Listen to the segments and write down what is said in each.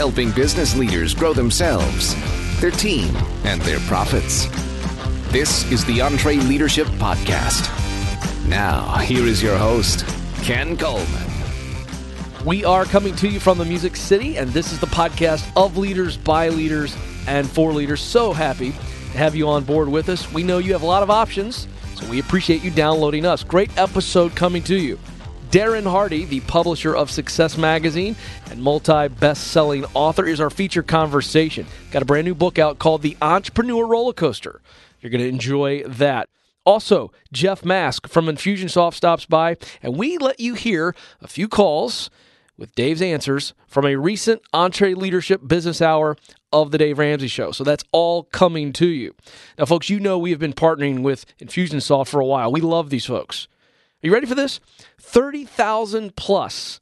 helping business leaders grow themselves, their team, and their profits. This is the EntreLeadership Podcast. Now, here is your host, Ken Coleman. We are coming to you from the Music City, and this is the podcast of leaders, by leaders, and for leaders. So happy to have you on board with us. We know you have a lot of options, so we appreciate you downloading us. Great episode coming to you. Darren Hardy, the publisher of Success Magazine and multi best selling author, is our feature conversation. Got a brand new book out called The Entrepreneur Roller Coaster. You're going to enjoy that. Also, Jeff Mask from Infusionsoft stops by, and we let you hear a few calls with Dave's answers from a recent EntreLeadership Business Hour of the Dave Ramsey Show. So that's all coming to you. Now, folks, you know we have been partnering with Infusionsoft for a while. We love these folks. Are you ready for this? 30,000 plus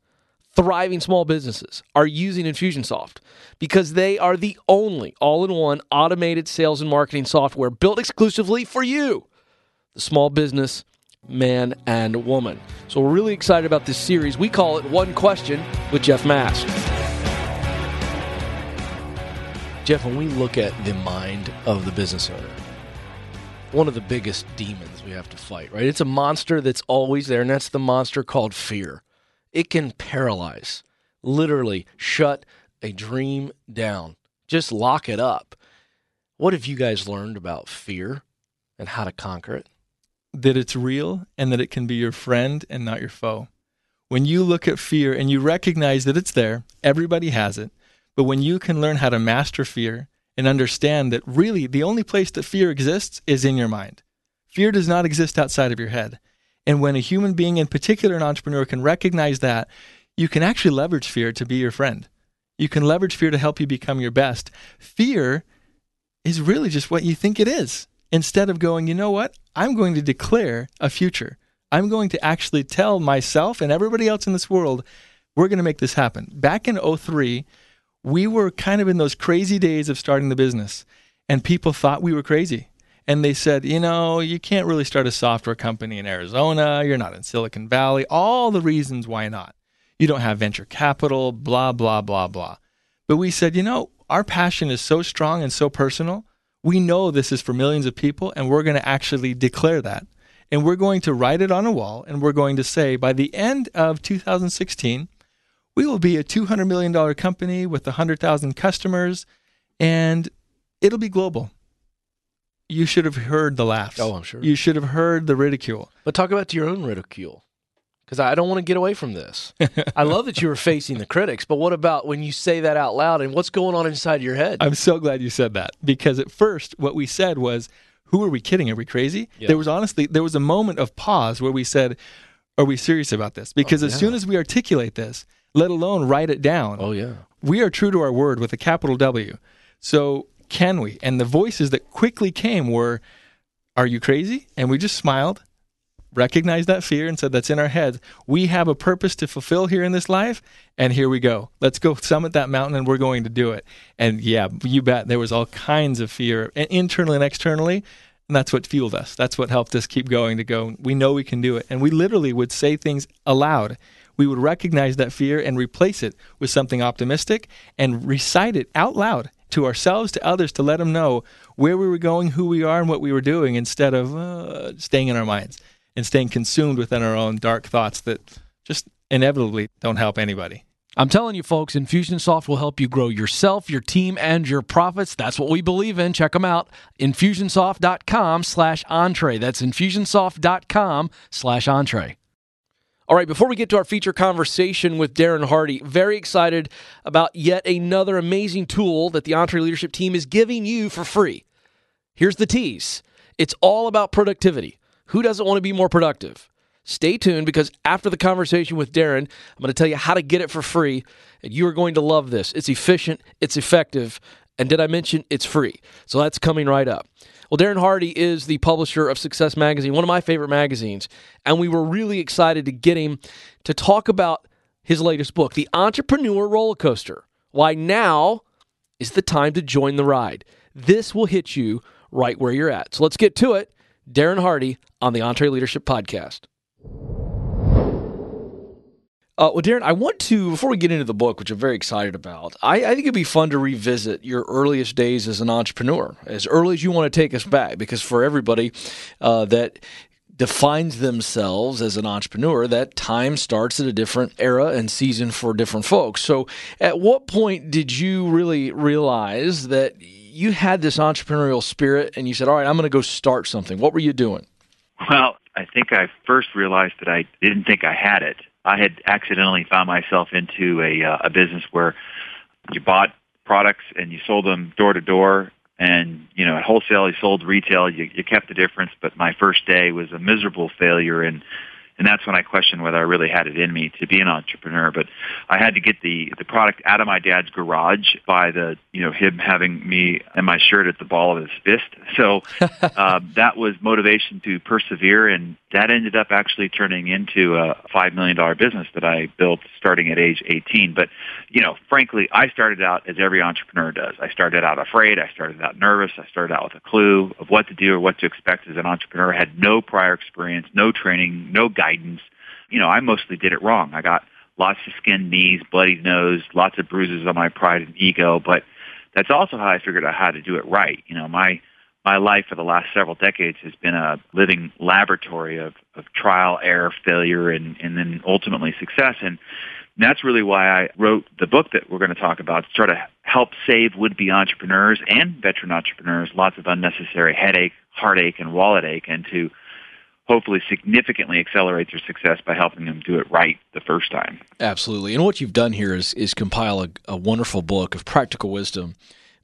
thriving small businesses are using Infusionsoft because they are the only all in one automated sales and marketing software built exclusively for you, the small business man and woman. So we're really excited about this series. We call it One Question with Jeff Mask. Jeff, when we look at the mind of the business owner, one of the biggest demons we have to fight, right? It's a monster that's always there, and that's the monster called fear. It can paralyze, literally shut a dream down, just lock it up. What have you guys learned about fear and how to conquer it? that it's real and that it can be your friend and not your foe. When you look at fear and you recognize that it's there, everybody has it, but when you can learn how to master fear and understand that really the only place that fear exists is in your mind. Fear does not exist outside of your head. And when a human being, in particular an entrepreneur, can recognize that, you can actually leverage fear to be your friend. You can leverage fear to help you become your best. Fear is really just what you think it is instead of going, you know what? I'm going to declare a future. I'm going to actually tell myself and everybody else in this world, we're going to make this happen. Back in 03, we were kind of in those crazy days of starting the business, and people thought we were crazy. And they said, you know, you can't really start a software company in Arizona. You're not in Silicon Valley. All the reasons why not. You don't have venture capital, blah, blah, blah, blah. But we said, you know, our passion is so strong and so personal we know this is for millions of people, and we're going to actually declare that. And we're going to write it on a wall, and we're going to say by the end of 2016, we will be a $200 million company with 100,000 customers, and it'll be global. You should have heard the laughs. Oh, I'm sure. You should have heard the ridicule. But talk about your own ridicule because I don't want to get away from this. I love that you were facing the critics, but what about when you say that out loud and what's going on inside your head? I'm so glad you said that because at first what we said was, "Who are we kidding? Are we crazy?" Yeah. There was honestly there was a moment of pause where we said, "Are we serious about this?" Because oh, yeah. as soon as we articulate this, let alone write it down, oh yeah, we are true to our word with a capital W. So can we? And the voices that quickly came were, "Are you crazy?" And we just smiled recognized that fear and said that's in our heads. We have a purpose to fulfill here in this life, and here we go. Let's go summit that mountain, and we're going to do it. And yeah, you bet there was all kinds of fear, eh, internally and externally. And that's what fueled us. That's what helped us keep going to go. We know we can do it. And we literally would say things aloud. We would recognize that fear and replace it with something optimistic and recite it out loud to ourselves, to others, to let them know where we were going, who we are, and what we were doing instead of uh, staying in our minds and staying consumed within our own dark thoughts that just inevitably don't help anybody. I'm telling you, folks, Infusionsoft will help you grow yourself, your team, and your profits. That's what we believe in. Check them out. Infusionsoft.com slash entree. That's infusionsoft.com slash entree. All right, before we get to our feature conversation with Darren Hardy, very excited about yet another amazing tool that the EntreLeadership team is giving you for free. Here's the tease it's all about productivity. Who doesn't want to be more productive? Stay tuned because after the conversation with Darren, I'm going to tell you how to get it for free, and you are going to love this. It's efficient, it's effective, and did I mention it's free? So that's coming right up. Well, Darren Hardy is the publisher of Success Magazine, one of my favorite magazines, and we were really excited to get him to talk about his latest book, The Entrepreneur Roller Coaster. Why now is the time to join the ride. This will hit you right where you're at. So let's get to it. Darren Hardy on the EntreLeadership Podcast. Uh, well, Darren, I want to, before we get into the book, which I'm very excited about, I, I, think it'd be fun to revisit your earliest days as an entrepreneur, as early as you want to take us back, because for everybody uh, that defines themselves as an entrepreneur, that time starts at a different era and season for different folks. So, at what point did you really realize that you had this entrepreneurial spirit and you said, All right, I'm going to go start something? What were you doing? Well, I think I first realized that I didn't think I had it I had accidentally found myself into a uh, a business where you bought products and you sold them door to door and you know at wholesale you sold retail you, you kept the difference but my first day was a miserable failure and and that's when I questioned whether I really had it in me to be an entrepreneur. But I had to get the the product out of my dad's garage by the you know him having me and my shirt at the ball of his fist. So uh, that was motivation to persevere, and that ended up actually turning into a five million dollar business that I built starting at age 18. But you know, frankly, I started out as every entrepreneur does. I started out afraid. I started out nervous. I started out with a clue of what to do or what to expect as an entrepreneur. I had no prior experience, no training, no guidance guidance. You know, I mostly did it wrong. I got lots of skinned knees, bloody nose, lots of bruises on my pride and ego, but that's also how I figured out how to do it right. You know, my my life for the last several decades has been a living laboratory of, of trial, error, failure, and, and then ultimately success. And that's really why I wrote the book that we're going to talk about to try to help save would-be entrepreneurs and veteran entrepreneurs lots of unnecessary headache, heartache, and wallet ache, and to hopefully significantly accelerate their success by helping them do it right the first time. Absolutely. And what you've done here is, is compile a, a wonderful book of practical wisdom.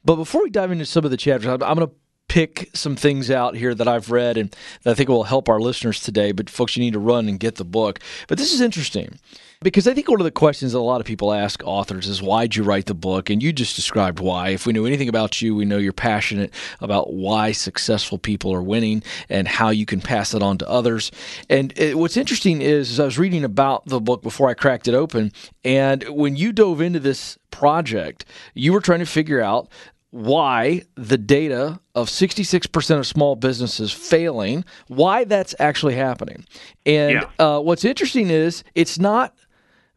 But before we dive into some of the chapters, I'm, I'm going to pick some things out here that I've read and that I think will help our listeners today. But folks, you need to run and get the book. But this is interesting because I think one of the questions that a lot of people ask authors is why'd you write the book? And you just described why. If we know anything about you, we know you're passionate about why successful people are winning and how you can pass it on to others. And it, what's interesting is, is I was reading about the book before I cracked it open, and when you dove into this project, you were trying to figure out why the data of 66% of small businesses failing, why that's actually happening. And yeah. uh, what's interesting is it's not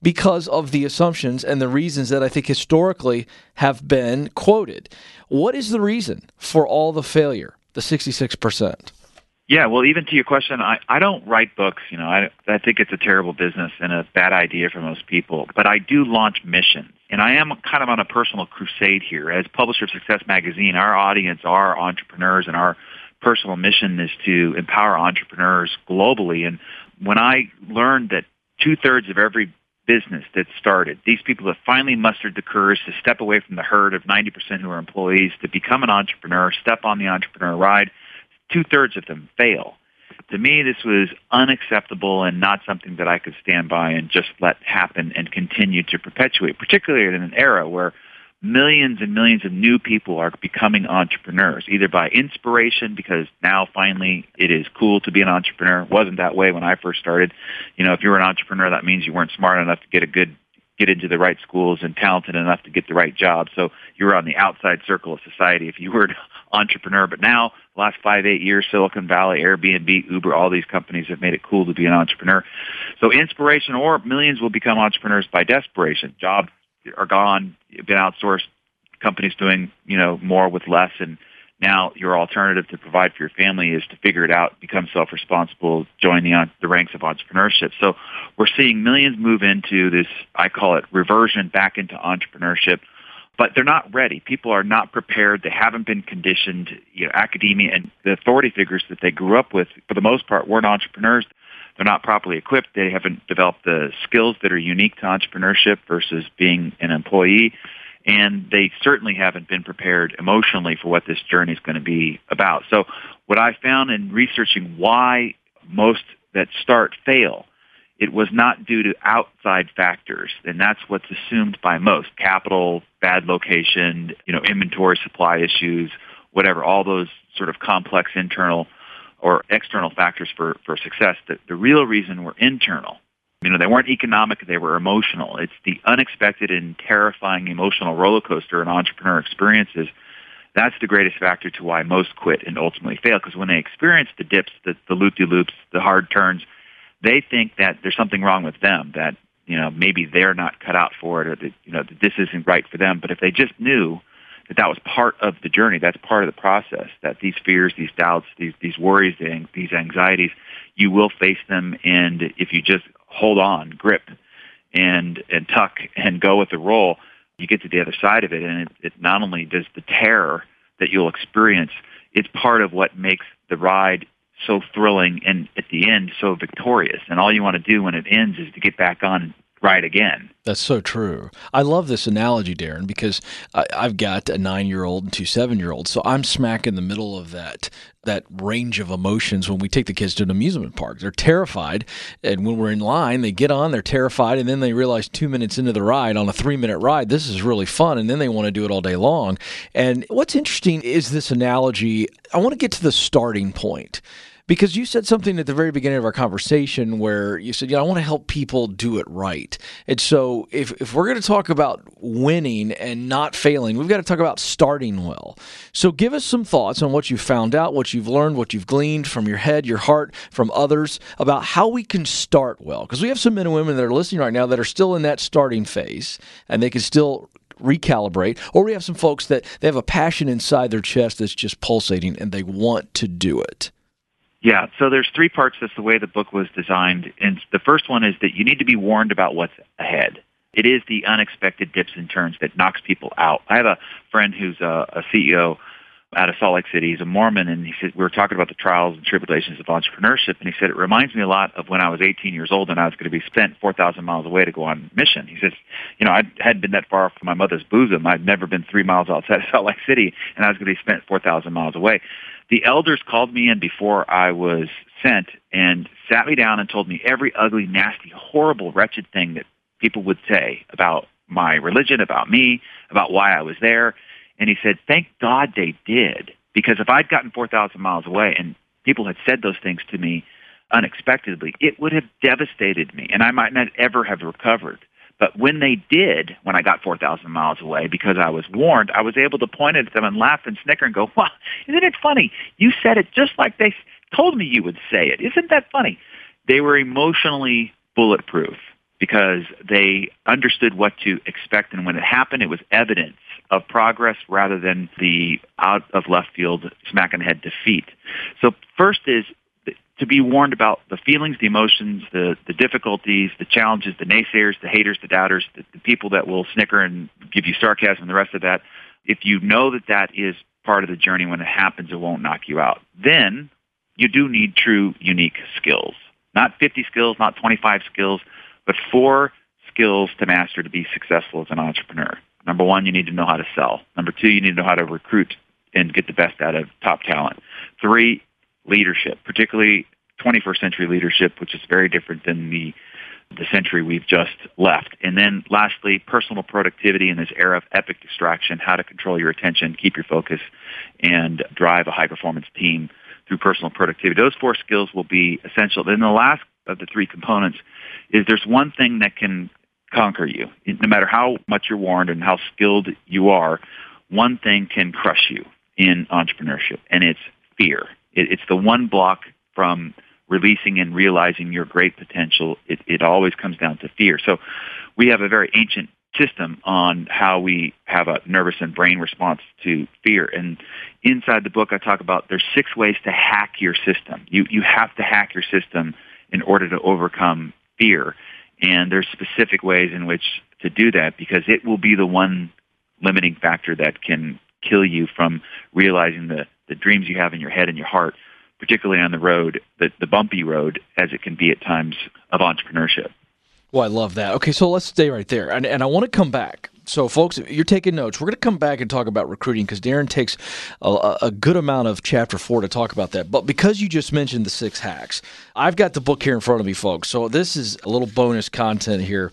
because of the assumptions and the reasons that I think historically have been quoted. What is the reason for all the failure, the 66%? Yeah, well, even to your question, I, I don't write books. You know, I, I think it's a terrible business and a bad idea for most people. But I do launch missions. And I am kind of on a personal crusade here. As publisher of Success Magazine, our audience are entrepreneurs, and our personal mission is to empower entrepreneurs globally. And when I learned that two-thirds of every business that started, these people have finally mustered the courage to step away from the herd of 90% who are employees, to become an entrepreneur, step on the entrepreneur ride, two-thirds of them fail. To me, this was unacceptable and not something that I could stand by and just let happen and continue to perpetuate, particularly in an era where millions and millions of new people are becoming entrepreneurs, either by inspiration, because now finally it is cool to be an entrepreneur. It wasn't that way when I first started. You know, if you were an entrepreneur, that means you weren't smart enough to get a good get into the right schools and talented enough to get the right job. So you were on the outside circle of society if you were entrepreneur. But now, last five, eight years, Silicon Valley, Airbnb, Uber, all these companies have made it cool to be an entrepreneur. So inspiration or millions will become entrepreneurs by desperation. Jobs are gone, been outsourced, companies doing, you know, more with less and now your alternative to provide for your family is to figure it out, become self-responsible, join the, the ranks of entrepreneurship. So we're seeing millions move into this, I call it reversion back into entrepreneurship, but they're not ready. People are not prepared. They haven't been conditioned. You know, academia and the authority figures that they grew up with, for the most part, weren't entrepreneurs. They're not properly equipped. They haven't developed the skills that are unique to entrepreneurship versus being an employee and they certainly haven't been prepared emotionally for what this journey is going to be about. So what I found in researching why most that start fail, it was not due to outside factors, and that's what's assumed by most. Capital, bad location, you know, inventory supply issues, whatever, all those sort of complex internal or external factors for, for success. The, the real reason were internal. You know, they weren't economic, they were emotional. It's the unexpected and terrifying emotional roller coaster an entrepreneur experiences. That's the greatest factor to why most quit and ultimately fail. Because when they experience the dips, the, the loop-de-loops, the hard turns, they think that there's something wrong with them, that you know maybe they're not cut out for it or that you know that this isn't right for them. But if they just knew that that was part of the journey, that's part of the process. That these fears, these doubts, these these worries, these anxieties, you will face them, and if you just hold on, grip, and and tuck and go with the roll, you get to the other side of it, and it, it not only does the terror that you'll experience, it's part of what makes the ride so thrilling and at the end so victorious. And all you want to do when it ends is to get back on and ride again. That's so true. I love this analogy, Darren, because I, have got a nine-year-old and two seven-year-olds, so I'm smack in the middle of that that range of emotions when we take the kids to an amusement park. They're terrified, and when we're in line, they get on, they're terrified, and then they realize two minutes into the ride, on a three-minute ride, this is really fun, and then they want to do it all day long. And what's interesting is this analogy. I want to get to the starting point because you said something at the very beginning of our conversation where you said, you know, I want to help people do it right. And so if, if we're going to talk about winning and not failing, we've got to talk about starting well. So give us some thoughts on what you found out, what you've learned, what you've gleaned from your head, your heart, from others about how we can start well. Because we have some men and women that are listening right now that are still in that starting phase and they can still recalibrate, or we have some folks that they have a passion inside their chest that's just pulsating and they want to do it. Yeah, so there's three parts. That's the way the book was designed. And the first one is that you need to be warned about what's ahead. It is the unexpected dips and turns that knocks people out. I have a friend who's a, a CEO out of Salt Lake City. He's a Mormon, and he said we were talking about the trials and tribulations of entrepreneurship, and he said it reminds me a lot of when I was 18 years old and I was going to be spent 4,000 miles away to go on mission. He says, you know, I hadn't been that far from my mother's bosom. I'd never been three miles outside of Salt Lake City, and I was going to be spent 4,000 miles away the elders called me in before I was sent and sat me down and told me every ugly, nasty, horrible, wretched thing that people would say about my religion, about me, about why I was there. And he said, thank God they did. Because if I'd gotten 4,000 miles away and people had said those things to me unexpectedly, it would have devastated me and I might not ever have recovered. But when they did, when I got 4,000 miles away, because I was warned, I was able to point at them and laugh and snicker and go, wow, isn't it funny? You said it just like they told me you would say it. Isn't that funny? They were emotionally bulletproof because they understood what to expect. And when it happened, it was evidence of progress rather than the out of left field smack in the head defeat. So first is to be warned about the feelings, the emotions, the, the difficulties, the challenges, the naysayers, the haters, the doubters, the, the people that will snicker and give you sarcasm and the rest of that. If you know that that is part of the journey when it happens, it won't knock you out. Then you do need true unique skills. Not 50 skills, not 25 skills, but four skills to master to be successful as an entrepreneur. Number one, you need to know how to sell. Number two, you need to know how to recruit and get the best out of top talent. Three, leadership, particularly 21st century leadership, which is very different than the the century we've just left. And then lastly, personal productivity in this era of epic distraction, how to control your attention, keep your focus, and drive a high performance team through personal productivity. Those four skills will be essential. Then the last of the three components is there's one thing that can conquer you. No matter how much you're warned and how skilled you are, one thing can crush you in entrepreneurship, and it's fear. It, it's the one block from releasing and realizing your great potential. It, it always comes down to fear. So we have a very ancient system on how we have a nervous and brain response to fear. And inside the book, I talk about there's six ways to hack your system. You, you have to hack your system in order to overcome fear. And there's specific ways in which to do that because it will be the one limiting factor that can kill you from realizing the the dreams you have in your head and your heart, particularly on the road, the, the bumpy road as it can be at times of entrepreneurship. Well, I love that. Okay, so let's stay right there. And, and I want to come back. So, folks, you're taking notes, we're going to come back and talk about recruiting because Darren takes a, a, good amount of chapter four to talk about that. But because you just mentioned the six hacks, I've got the book here in front of me, folks. So, this is a little bonus content here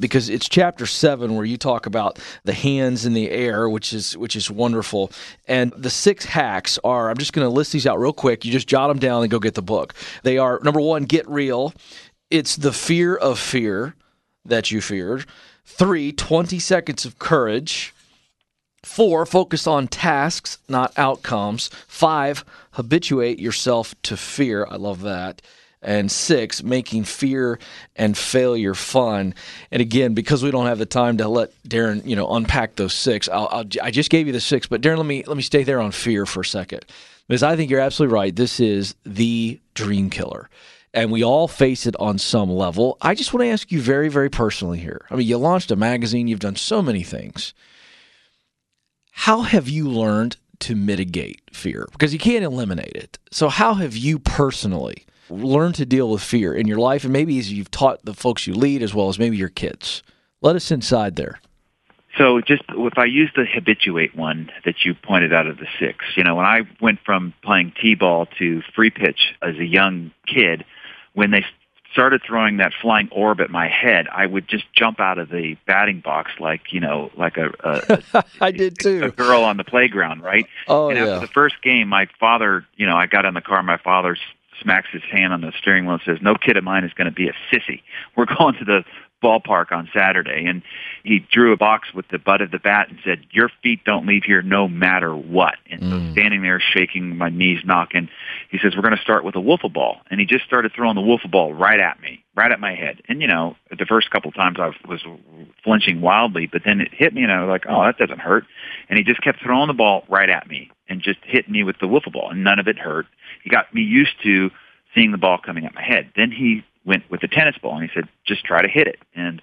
because it's chapter seven where you talk about the hands in the air, which is which is wonderful. And the six hacks are I'm just going to list these out real quick. You just jot them down and go get the book. They are number one, get real. It's the fear of fear that you feared. Three, 20 seconds of courage. Four, focus on tasks, not outcomes. Five, habituate yourself to fear. I love that. And six, making fear and failure fun. And again, because we don't have the time to let Darren, you know, unpack those six, I'll, I'll, i just gave you the six, but Darren, let me let me stay there on fear for a second, because I think you're absolutely right. This is the dream killer. And we all face it on some level. I just want to ask you very, very personally here. I mean, you launched a magazine, you've done so many things. How have you learned to mitigate fear? Because you can't eliminate it. So, how have you personally learn to deal with fear in your life and maybe as you've taught the folks you lead as well as maybe your kids? Let us inside there. So just if I use the habituate one that you pointed out of the six, you know, when I went from playing t-ball to free pitch as a young kid, when they started throwing that flying orb at my head, I would just jump out of the batting box like you know, like a, a, I did too, a girl on the playground, right? Oh and yeah. after the first game, my father, you know, I got in the car. My father smacks his hand on the steering wheel and says, "No kid of mine is going to be a sissy. We're going to the ballpark on Saturday." And he drew a box with the butt of the bat and said, "Your feet don't leave here no matter what." And so Mm. standing there shaking my knees, knocking, he says, "We're going to start with a wiffle ball." And he just started throwing the wiffle ball right at me, right at my head. And you know, the first couple times I was flinching wildly, but then it hit me, and I was like, "Oh, that doesn't hurt." And he just kept throwing the ball right at me and just hit me with the wiffle ball, and none of it hurt. He got me used to seeing the ball coming at my head. Then he went with the tennis ball and he said, just try to hit it. And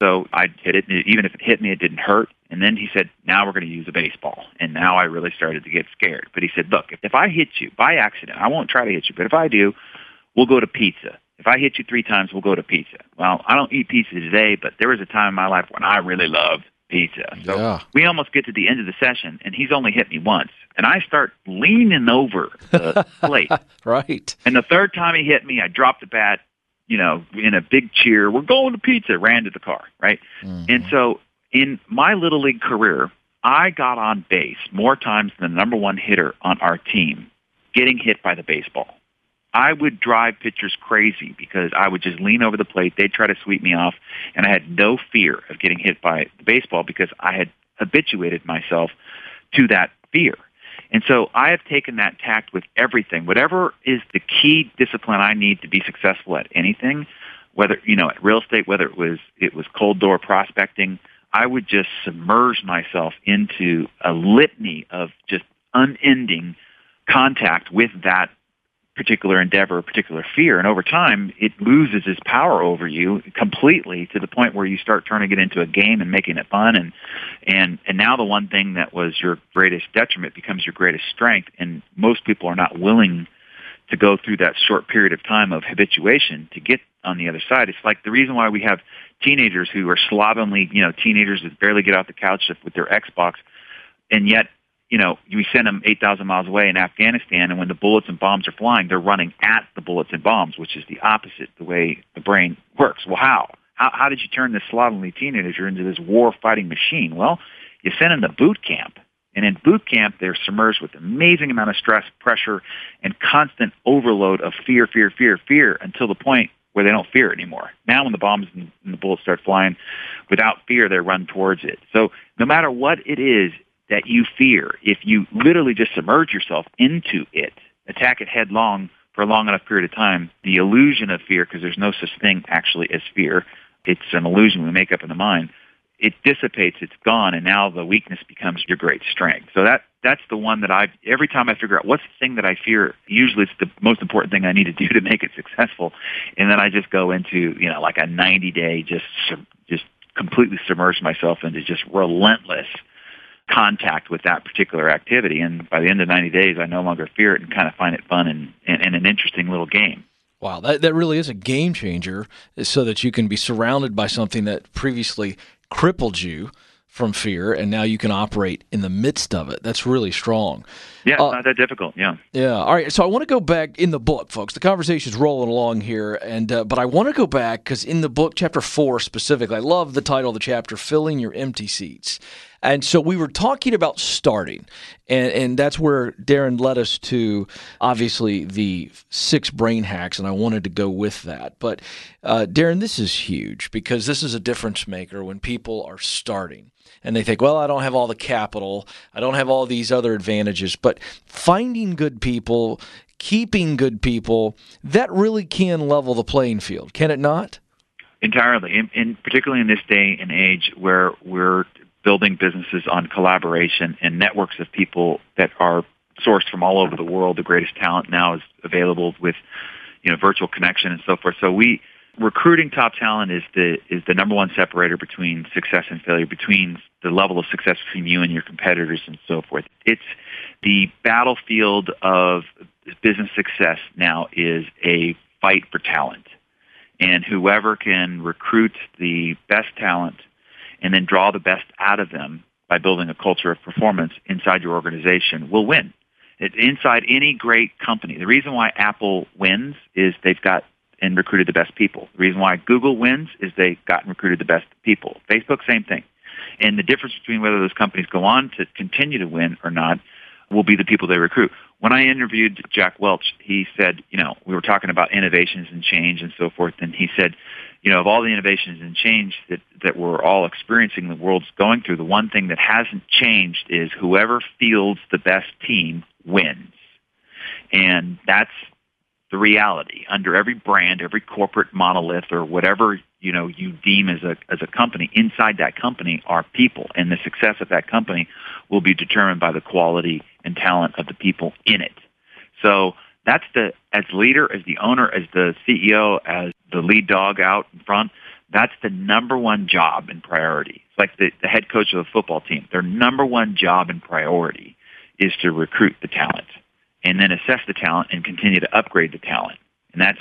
so I hit it. Even if it hit me, it didn't hurt. And then he said, now we're going to use a baseball. And now I really started to get scared. But he said, look, if, if I hit you by accident, I won't try to hit you, but if I do, we'll go to pizza. If I hit you three times, we'll go to pizza. Well, I don't eat pizza today, but there was a time in my life when I really loved pizza. So Yeah. we almost get to the end of the session, and he's only hit me once. And I start leaning over the plate. Right. And the third time he hit me, I dropped the bat, you know, in a big cheer. We're going to pizza. Ran to the car, right? Mm-hmm. And so in my little league career, I got on base more times than the number one hitter on our team, getting hit by the baseball. I would drive pitchers crazy because I would just lean over the plate. They'd try to sweep me off, and I had no fear of getting hit by the baseball because I had habituated myself to that fear. And so I have taken that tact with everything. Whatever is the key discipline I need to be successful at anything, whether you know at real estate, whether it was it was cold door prospecting, I would just submerge myself into a litany of just unending contact with that particular endeavor, particular fear, and over time it loses its power over you completely to the point where you start turning it into a game and making it fun and and and now the one thing that was your greatest detriment becomes your greatest strength and most people are not willing to go through that short period of time of habituation to get on the other side. It's like the reason why we have teenagers who are slovenly, you know, teenagers that barely get off the couch with their Xbox and yet you know, we send them 8,000 miles away in Afghanistan, and when the bullets and bombs are flying, they're running at the bullets and bombs, which is the opposite the way the brain works. Well, how? How, how did you turn this slovenly teenager into this war-fighting machine? Well, you send them to boot camp. And in boot camp, they're submerged with amazing amount of stress, pressure, and constant overload of fear, fear, fear, fear until the point where they don't fear it anymore. Now when the bombs and the bullets start flying, without fear, they run towards it. So no matter what it is that you fear, if you literally just submerge yourself into it, attack it headlong for a long enough period of time, the illusion of fear, because there's no such thing actually as fear, it's an illusion we make up in the mind, it dissipates, it's gone, and now the weakness becomes your great strength. So that that's the one that I every time I figure out what's the thing that I fear, usually it's the most important thing I need to do to make it successful, and then I just go into you know like a 90 day just just completely submerge myself into just relentless contact with that particular activity. And by the end of 90 days, I no longer fear it and kind of find it fun and, and, and an interesting little game. Wow, that, that really is a game changer so that you can be surrounded by something that previously crippled you from fear and now you can operate in the midst of it. That's really strong. Yeah, Uh, not that difficult. Yeah. Yeah. All right. So I want to go back in the book, folks. The conversation's rolling along here, and uh, but I want to go back because in the book, chapter four specifically, I love the title of the chapter, "Filling Your Empty Seats." And so we were talking about starting, and and that's where Darren led us to obviously the six brain hacks, and I wanted to go with that. But uh, Darren, this is huge because this is a difference maker when people are starting and they think, well, I don't have all the capital, I don't have all these other advantages, but finding good people keeping good people, that really can level the playing field, can it not? Entirely, and, in particularly in this day and age where we're building businesses on collaboration and networks of people that are sourced from all over the world. The greatest talent now is available with, you know, virtual connection and so forth. So we recruiting top talent is the is the number one separator between success and failure, between the level of success between you and your competitors and so forth. It's the battlefield of business success now is a fight for talent. And whoever can recruit the best talent and then draw the best out of them by building a culture of performance inside your organization will win. It, inside any great company, the reason why Apple wins is they've got and recruited the best people. The reason why Google wins is they've got and recruited the best people. Facebook, same thing. And the difference between whether those companies go on to continue to win or not will be the people they recruit. When I interviewed Jack Welch, he said, you know, we were talking about innovations and change and so forth, and he said, you know, of all the innovations and change that, that we're all experiencing, the world's going through, the one thing that hasn't changed is whoever fields the best team wins. And that's the reality under every brand, every corporate monolith or whatever, you know, you deem as a, as a company, inside that company are people and the success of that company will be determined by the quality and talent of the people in it. So that's the, as leader, as the owner, as the CEO, as the lead dog out in front, that's the number one job and priority. It's like the, the head coach of a football team. Their number one job and priority is to recruit the talent and then assess the talent and continue to upgrade the talent. And that's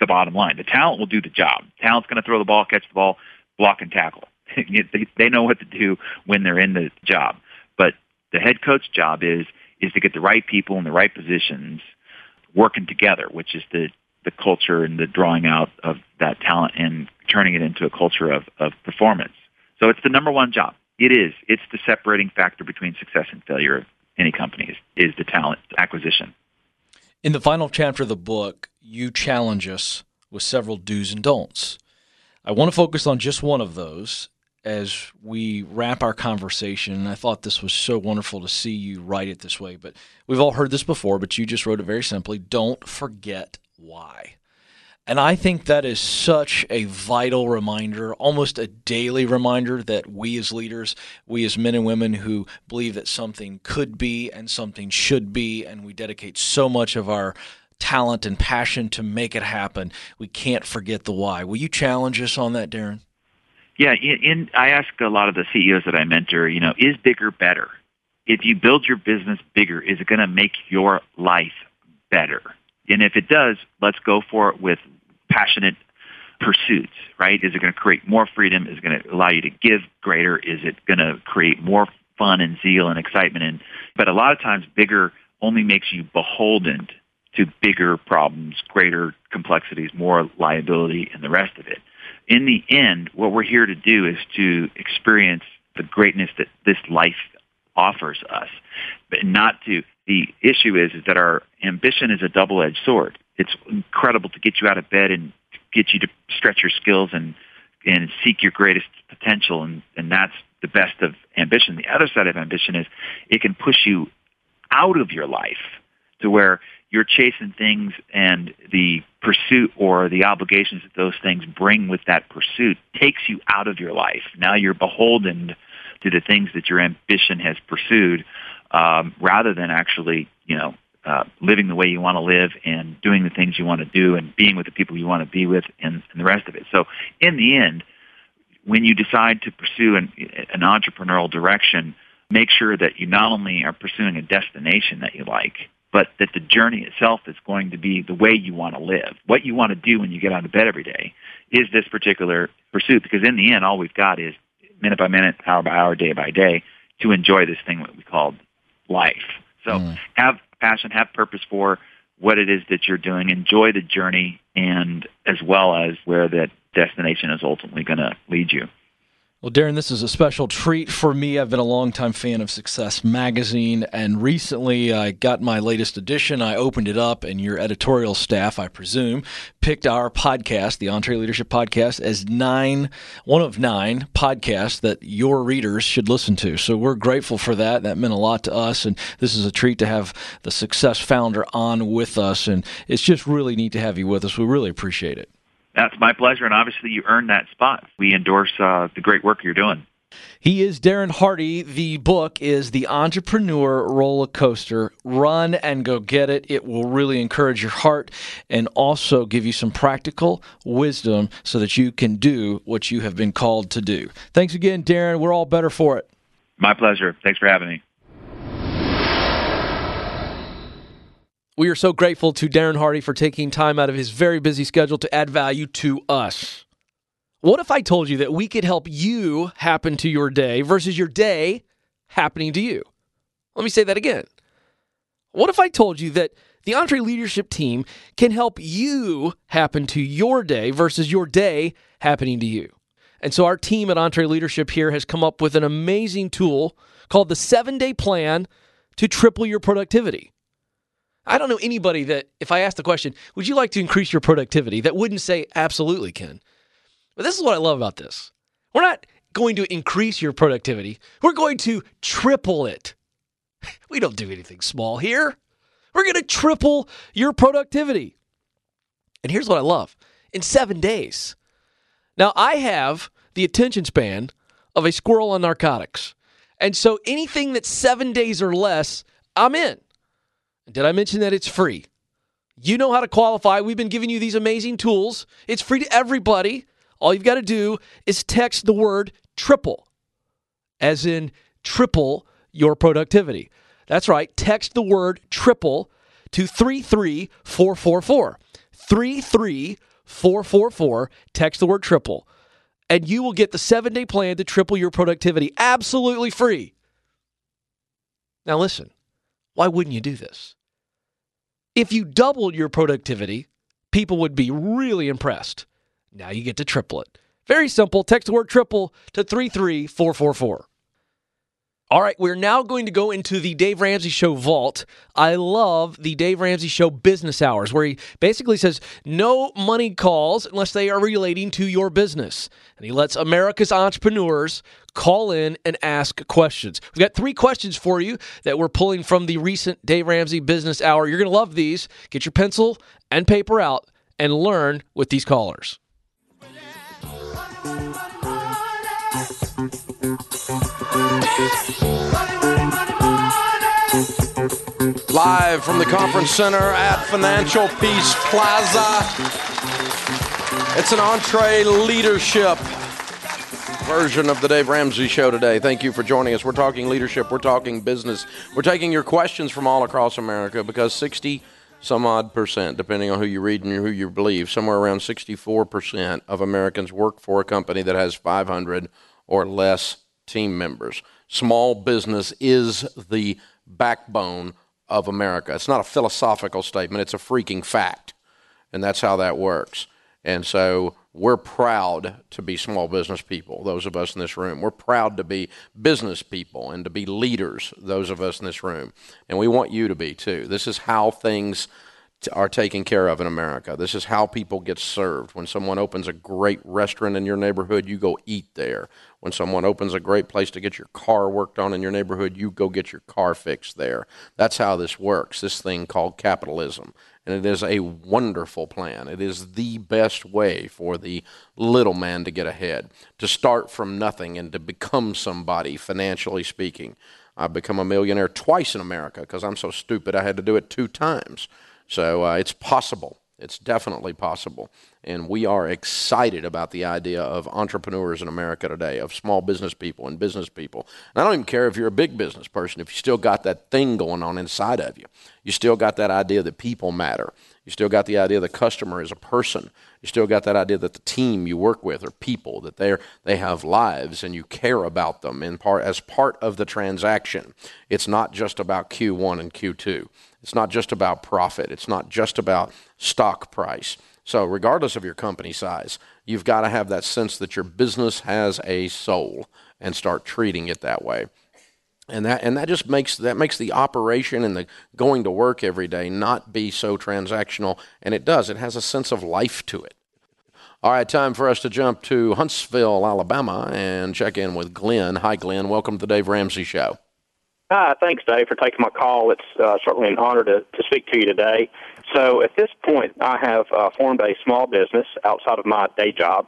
the bottom line. The talent will do the job. Talent's going to throw the ball, catch the ball, block and tackle. they know what to do when they're in the job. But the head coach job is is to get the right people in the right positions working together, which is the the culture and the drawing out of that talent and turning it into a culture of, of performance. So it's the number one job. It is. It's the separating factor between success and failure of any company is, is the talent acquisition. In the final chapter of the book, you challenge us with several do's and don'ts. I want to focus on just one of those as we wrap our conversation. I thought this was so wonderful to see you write it this way, but we've all heard this before, but you just wrote it very simply. Don't forget why. And I think that is such a vital reminder, almost a daily reminder that we as leaders, we as men and women who believe that something could be and something should be, and we dedicate so much of our talent and passion to make it happen, we can't forget the why. Will you challenge us on that, Darren? Yeah, in, in I ask a lot of the CEOs that I mentor, you know, is bigger better? If you build your business bigger, is it going to make your life better? And if it does, let's go for it with passionate pursuits, right? Is it going to create more freedom? Is it going to allow you to give greater? Is it going to create more fun and zeal and excitement? And but a lot of times, bigger only makes you beholden to bigger problems, greater complexities, more liability, and the rest of it. In the end, what we're here to do is to experience the greatness that this life offers us, but not to. The issue is, is that our ambition is a double-edged sword it's incredible to get you out of bed and get you to stretch your skills and and seek your greatest potential and and that's the best of ambition. The other side of ambition is it can push you out of your life to where you're chasing things and the pursuit or the obligations that those things bring with that pursuit takes you out of your life. Now you're beholden to the things that your ambition has pursued um, rather than actually you know uh, living the way you want to live and doing the things you want to do and being with the people you want to be with and, and the rest of it. So in the end, when you decide to pursue an, an entrepreneurial direction, make sure that you not only are pursuing a destination that you like, but that the journey itself is going to be the way you want to live. What you want to do when you get out of bed every day is this particular pursuit because in the end, all we've got is minute by minute, hour by hour, day by day to enjoy this thing that we call life. So mm. have passion, have purpose for what it is that you're doing, enjoy the journey, and as well as where that destination is ultimately going to lead you. Well, Darren, this is a special treat for me. I've been a longtime fan of Success Magazine, and recently I got my latest edition. I opened it up, and your editorial staff, I presume, picked our podcast, the EntreLeadership Podcast, as nine, one of nine podcasts that your readers should listen to. So we're grateful for that. That meant a lot to us, and this is a treat to have the Success founder on with us, and it's just really neat to have you with us. We really appreciate it. That's my pleasure, and obviously you earned that spot. We endorse uh, the great work you're doing. He is Darren Hardy. The book is The Entrepreneur Roller Coaster. Run and go get it. It will really encourage your heart and also give you some practical wisdom so that you can do what you have been called to do. Thanks again, Darren. We're all better for it. My pleasure. Thanks for having me. We are so grateful to Darren Hardy for taking time out of his very busy schedule to add value to us. What if I told you that we could help you happen to your day versus your day happening to you? Let me say that again. What if I told you that the EntreLeadership team can help you happen to your day versus your day happening to you? And so our team at EntreLeadership here has come up with an amazing tool called the seven day plan to triple your productivity. I don't know anybody that, if I asked the question, would you like to increase your productivity, that wouldn't say, absolutely, Ken. But this is what I love about this. We're not going to increase your productivity, we're going to triple it. We don't do anything small here. We're going to triple your productivity. And here's what I love in seven days. Now, I have the attention span of a squirrel on narcotics. And so anything that's seven days or less, I'm in. Did I mention that it's free? You know how to qualify. We've been giving you these amazing tools. It's free to everybody. All you've got to do is text the word triple, as in triple your productivity. That's right. Text the word triple to 33444. 33444. Text the word triple. And you will get the seven day plan to triple your productivity absolutely free. Now, listen, why wouldn't you do this? If you doubled your productivity, people would be really impressed. Now you get to triple it. Very simple. Text the word triple to 33444. All right, we're now going to go into the Dave Ramsey Show vault. I love the Dave Ramsey Show business hours, where he basically says no money calls unless they are relating to your business. And he lets America's entrepreneurs call in and ask questions. We've got three questions for you that we're pulling from the recent Dave Ramsey Business Hour. You're going to love these. Get your pencil and paper out and learn with these callers. Live from the conference center at Financial Peace Plaza. It's an EntreLeadership version of the Dave Ramsey Show today. Thank you for joining us. We're talking leadership, we're talking business, we're taking your questions from all across America because 60 some odd percent, depending on who you read and who you believe, somewhere around 64% of Americans work for a company that has 500 or less team members. Small business is the backbone of America. It's not a philosophical statement, it's a freaking fact. And that's how that works. And so we're proud to be small business people, those of us in this room. We're proud to be business people and to be leaders, those of us in this room. And we want you to be too. This is how things are taken care of in America. This is how people get served. When someone opens a great restaurant in your neighborhood, you go eat there. When someone opens a great place to get your car worked on in your neighborhood, you go get your car fixed there. That's how this works, this thing called capitalism. And it is a wonderful plan. It is the best way for the little man to get ahead, to start from nothing and to become somebody, financially speaking. I've become a millionaire twice in America because I'm so stupid I had to do it two times. So uh, it's possible. It's definitely possible. And we are excited about the idea of entrepreneurs in America today, of small business people and business people. And I don't even care if you're a big business person, if you still got that thing going on inside of you. You still got that idea that people matter. You still got the idea the customer is a person. You still got that idea that the team you work with are people, that they're, they have lives and you care about them in part, as part of the transaction. It's not just about Q1 and Q2. It's not just about profit. It's not just about stock price. So, regardless of your company size, you've got to have that sense that your business has a soul and start treating it that way. And that and that just makes that makes the operation and the going to work every day not be so transactional and it does. It has a sense of life to it. All right, time for us to jump to Huntsville, Alabama and check in with Glenn. Hi Glenn, welcome to the Dave Ramsey show. Hi, thanks, Dave, for taking my call. It's uh, certainly an honor to, to speak to you today. So, at this point, I have uh, formed a small business outside of my day job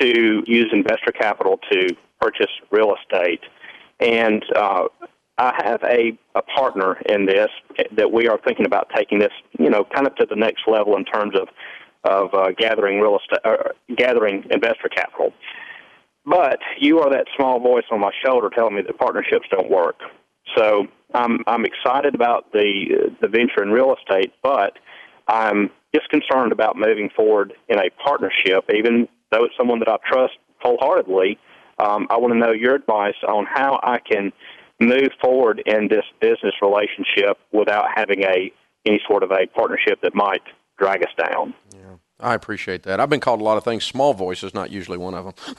to use investor capital to purchase real estate. And uh, I have a, a partner in this that we are thinking about taking this, you know, kind of to the next level in terms of of uh, gathering real estate, uh, gathering investor capital. But you are that small voice on my shoulder telling me that partnerships don't work. So I'm I'm excited about the the venture in real estate, but I'm just concerned about moving forward in a partnership, even though it's someone that I trust wholeheartedly. Um, I want to know your advice on how I can move forward in this business relationship without having a any sort of a partnership that might drag us down. Yeah, I appreciate that. I've been called a lot of things. Small voice is not usually one of them.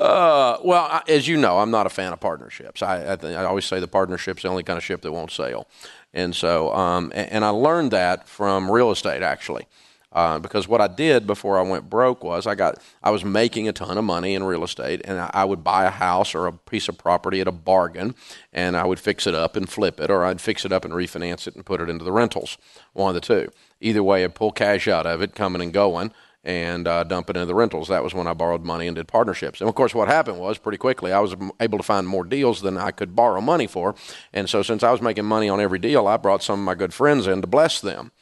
uh, well, as you know, I'm not a fan of partnerships. I, I, th- I, always say the partnership's the only kind of ship that won't sail. And so, um, and, and, I learned that from real estate actually. Uh, because what I did before I went broke was I got I was making a ton of money in real estate, and I, I would buy a house or a piece of property at a bargain, and I would fix it up and flip it, or I'd fix it up and refinance it and put it into the rentals. One of the two. Either way, I'd pull cash out of it, coming and going, and uh, dump it into the rentals. That was when I borrowed money and did partnerships. And of course, what happened was pretty quickly I was able to find more deals than I could borrow money for. And so, since I was making money on every deal, I brought some of my good friends in to bless them.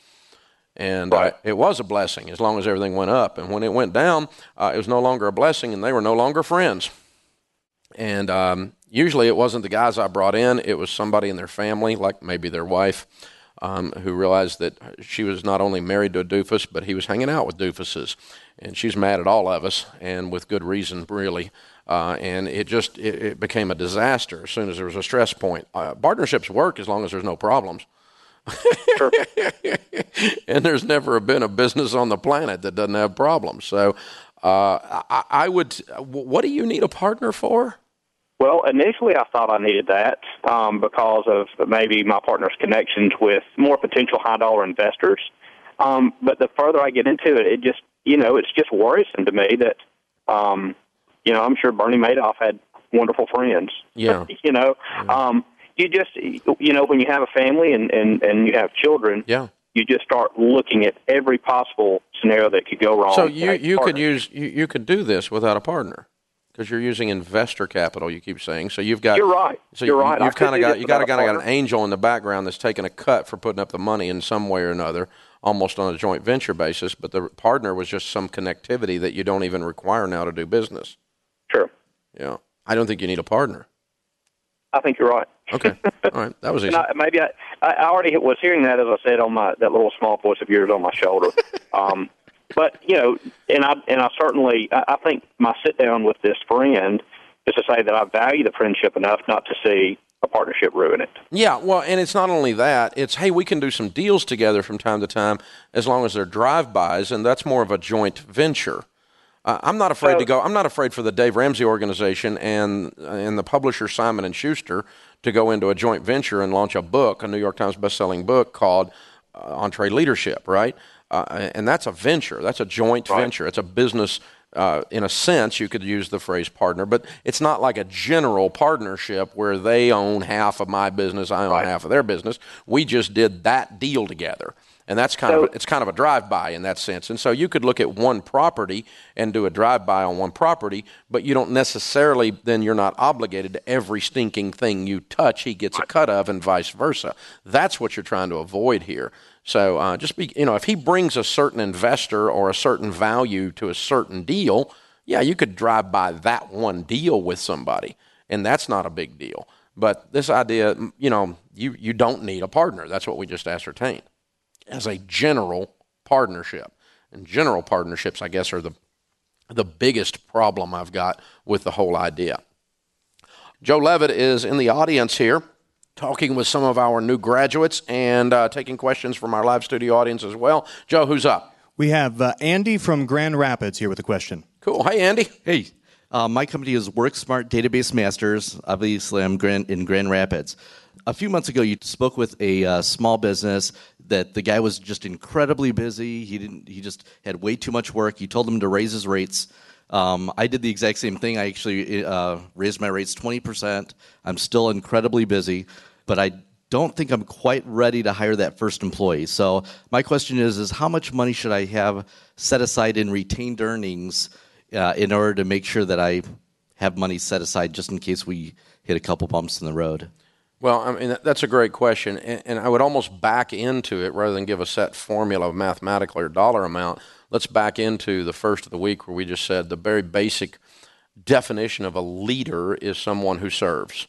And uh, right. uh, it was a blessing as long as everything went up. And when it went down, uh, it was no longer a blessing, and they were no longer friends. And um, usually, it wasn't the guys I brought in; it was somebody in their family, like maybe their wife um, who realized that she was not only married to a doofus, but he was hanging out with doofuses. And she's mad at all of us, and with good reason, really. Uh, and it just it, it, became a disaster as soon as there was a stress point. Uh, partnerships work as long as there's no problems. and there's never been a business on the planet that doesn't have problems. So uh, I, I would. What do you need a partner for? Well, initially I thought I needed that um, because of maybe my partner's connections with more potential high dollar investors. Um, but the further I get into it, it just, you know, it's just worrisome to me that, um, you know, I'm sure Bernie Madoff had wonderful friends. Yeah. you know, yeah. um, you just, you know, when you have a family and, and, and you have children, yeah. you just start looking at every possible scenario that could go wrong. So you, you could use, you, you could do this without a partner because you're using investor capital. You keep saying so. You've got you're right. So you're you, right. You've kind of got you got to got an angel in the background that's taking a cut for putting up the money in some way or another, almost on a joint venture basis. But the partner was just some connectivity that you don't even require now to do business. Sure. Yeah, I don't think you need a partner. I think you're right. Okay. All right. That was easy. I, maybe I, I already was hearing that as I said on my that little small voice of yours on my shoulder. um, but you know, and I and I certainly I think my sit down with this friend is to say that I value the friendship enough not to see a partnership ruin it. Yeah, well, and it's not only that; it's hey, we can do some deals together from time to time as long as they're drive-bys, and that's more of a joint venture. Uh, I'm not afraid so, to go. I'm not afraid for the Dave Ramsey organization and and the publisher Simon and Schuster to go into a joint venture and launch a book, a New York Times best-selling book called uh, Leadership, right? Uh, and that's a venture. That's a joint right. venture. It's a business. Uh, in a sense, you could use the phrase partner, but it's not like a general partnership where they own half of my business, I own right. half of their business. We just did that deal together and that's kind so, of it's kind of a drive-by in that sense. And so you could look at one property and do a drive-by on one property, but you don't necessarily then you're not obligated to every stinking thing you touch he gets a cut of, and vice versa. That's what you're trying to avoid here. So uh, just be, you know, if he brings a certain investor or a certain value to a certain deal, yeah, you could drive by that one deal with somebody, and that's not a big deal. But this idea, you know, you, you don't need a partner. That's what we just ascertained as a general partnership. And general partnerships, I guess, are the the biggest problem I've got with the whole idea. Joe Levitt is in the audience here talking with some of our new graduates and uh, taking questions from our live studio audience as well. Joe, who's up? We have uh, Andy from Grand Rapids here with a question. Cool. Hi, Andy. Hey, uh, my company is WorkSmart Database Masters. Obviously, I'm Grand, in Grand Rapids. A few months ago, you spoke with a uh, small business that the guy was just incredibly busy. He didn't. He just had way too much work. You told him to raise his rates. Um, I did the exact same thing. I actually uh, raised my rates 20%. I'm still incredibly busy, but I don't think I'm quite ready to hire that first employee. So my question is, is how much money should I have set aside in retained earnings uh, in order to make sure that I have money set aside just in case we hit a couple bumps in the road? Well, I mean, that's a great question. And, and I would almost back into it rather than give a set formula of mathematical or dollar amount let's back into the first of the week where we just said the very basic definition of a leader is someone who serves.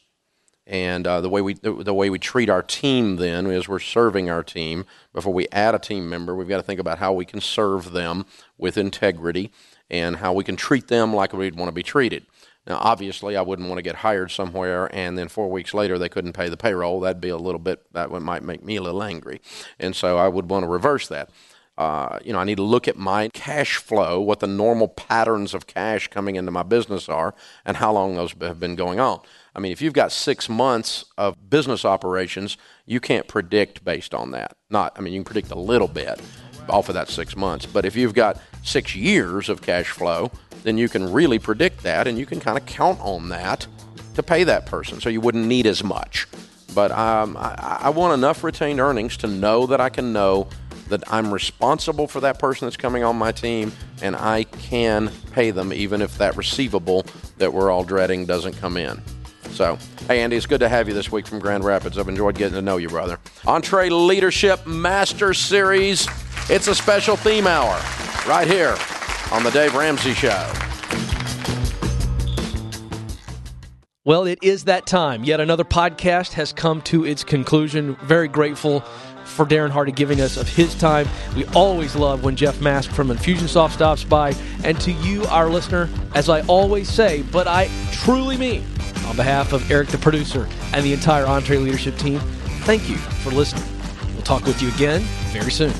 And uh, the way we the, the, way we treat our team then is we're serving our team. Before we add a team member, we've got to think about how we can serve them with integrity and how we can treat them like we'd want to be treated. Now, obviously, I wouldn't want to get hired somewhere and then four weeks later they couldn't pay the payroll. That'd be a little bit that might make me a little angry, and so I would want to reverse that. Uh, you know, I need to look at my cash flow, what the normal patterns of cash coming into my business are, and how long those have been going on. I mean, if you've got six months of business operations, you can't predict based on that. Not, I mean, you can predict a little bit off of that six months, but if you've got six years of cash flow, then you can really predict that, and you can kind of count on that to pay that person. So you wouldn't need as much. But um, I, I want enough retained earnings to know that I can know that I'm responsible for that person that's coming on my team and I can pay them even if that receivable that we're all dreading doesn't come in. So, hey, Andy, it's good to have you this week from Grand Rapids. I've enjoyed getting to know you, brother. EntreLeadership Master Series. It's a special theme hour right here on The Dave Ramsey Show. Well, it is that time. Yet another podcast has come to its conclusion. Very grateful for Darren Hardy giving us of his time. We always love when Jeff Mask from Infusionsoft stops by. And to you, our listener, as I always say, but I truly mean, on behalf of Eric, the producer, and the entire EntreLeadership team, thank you for listening. We'll talk with you again very soon.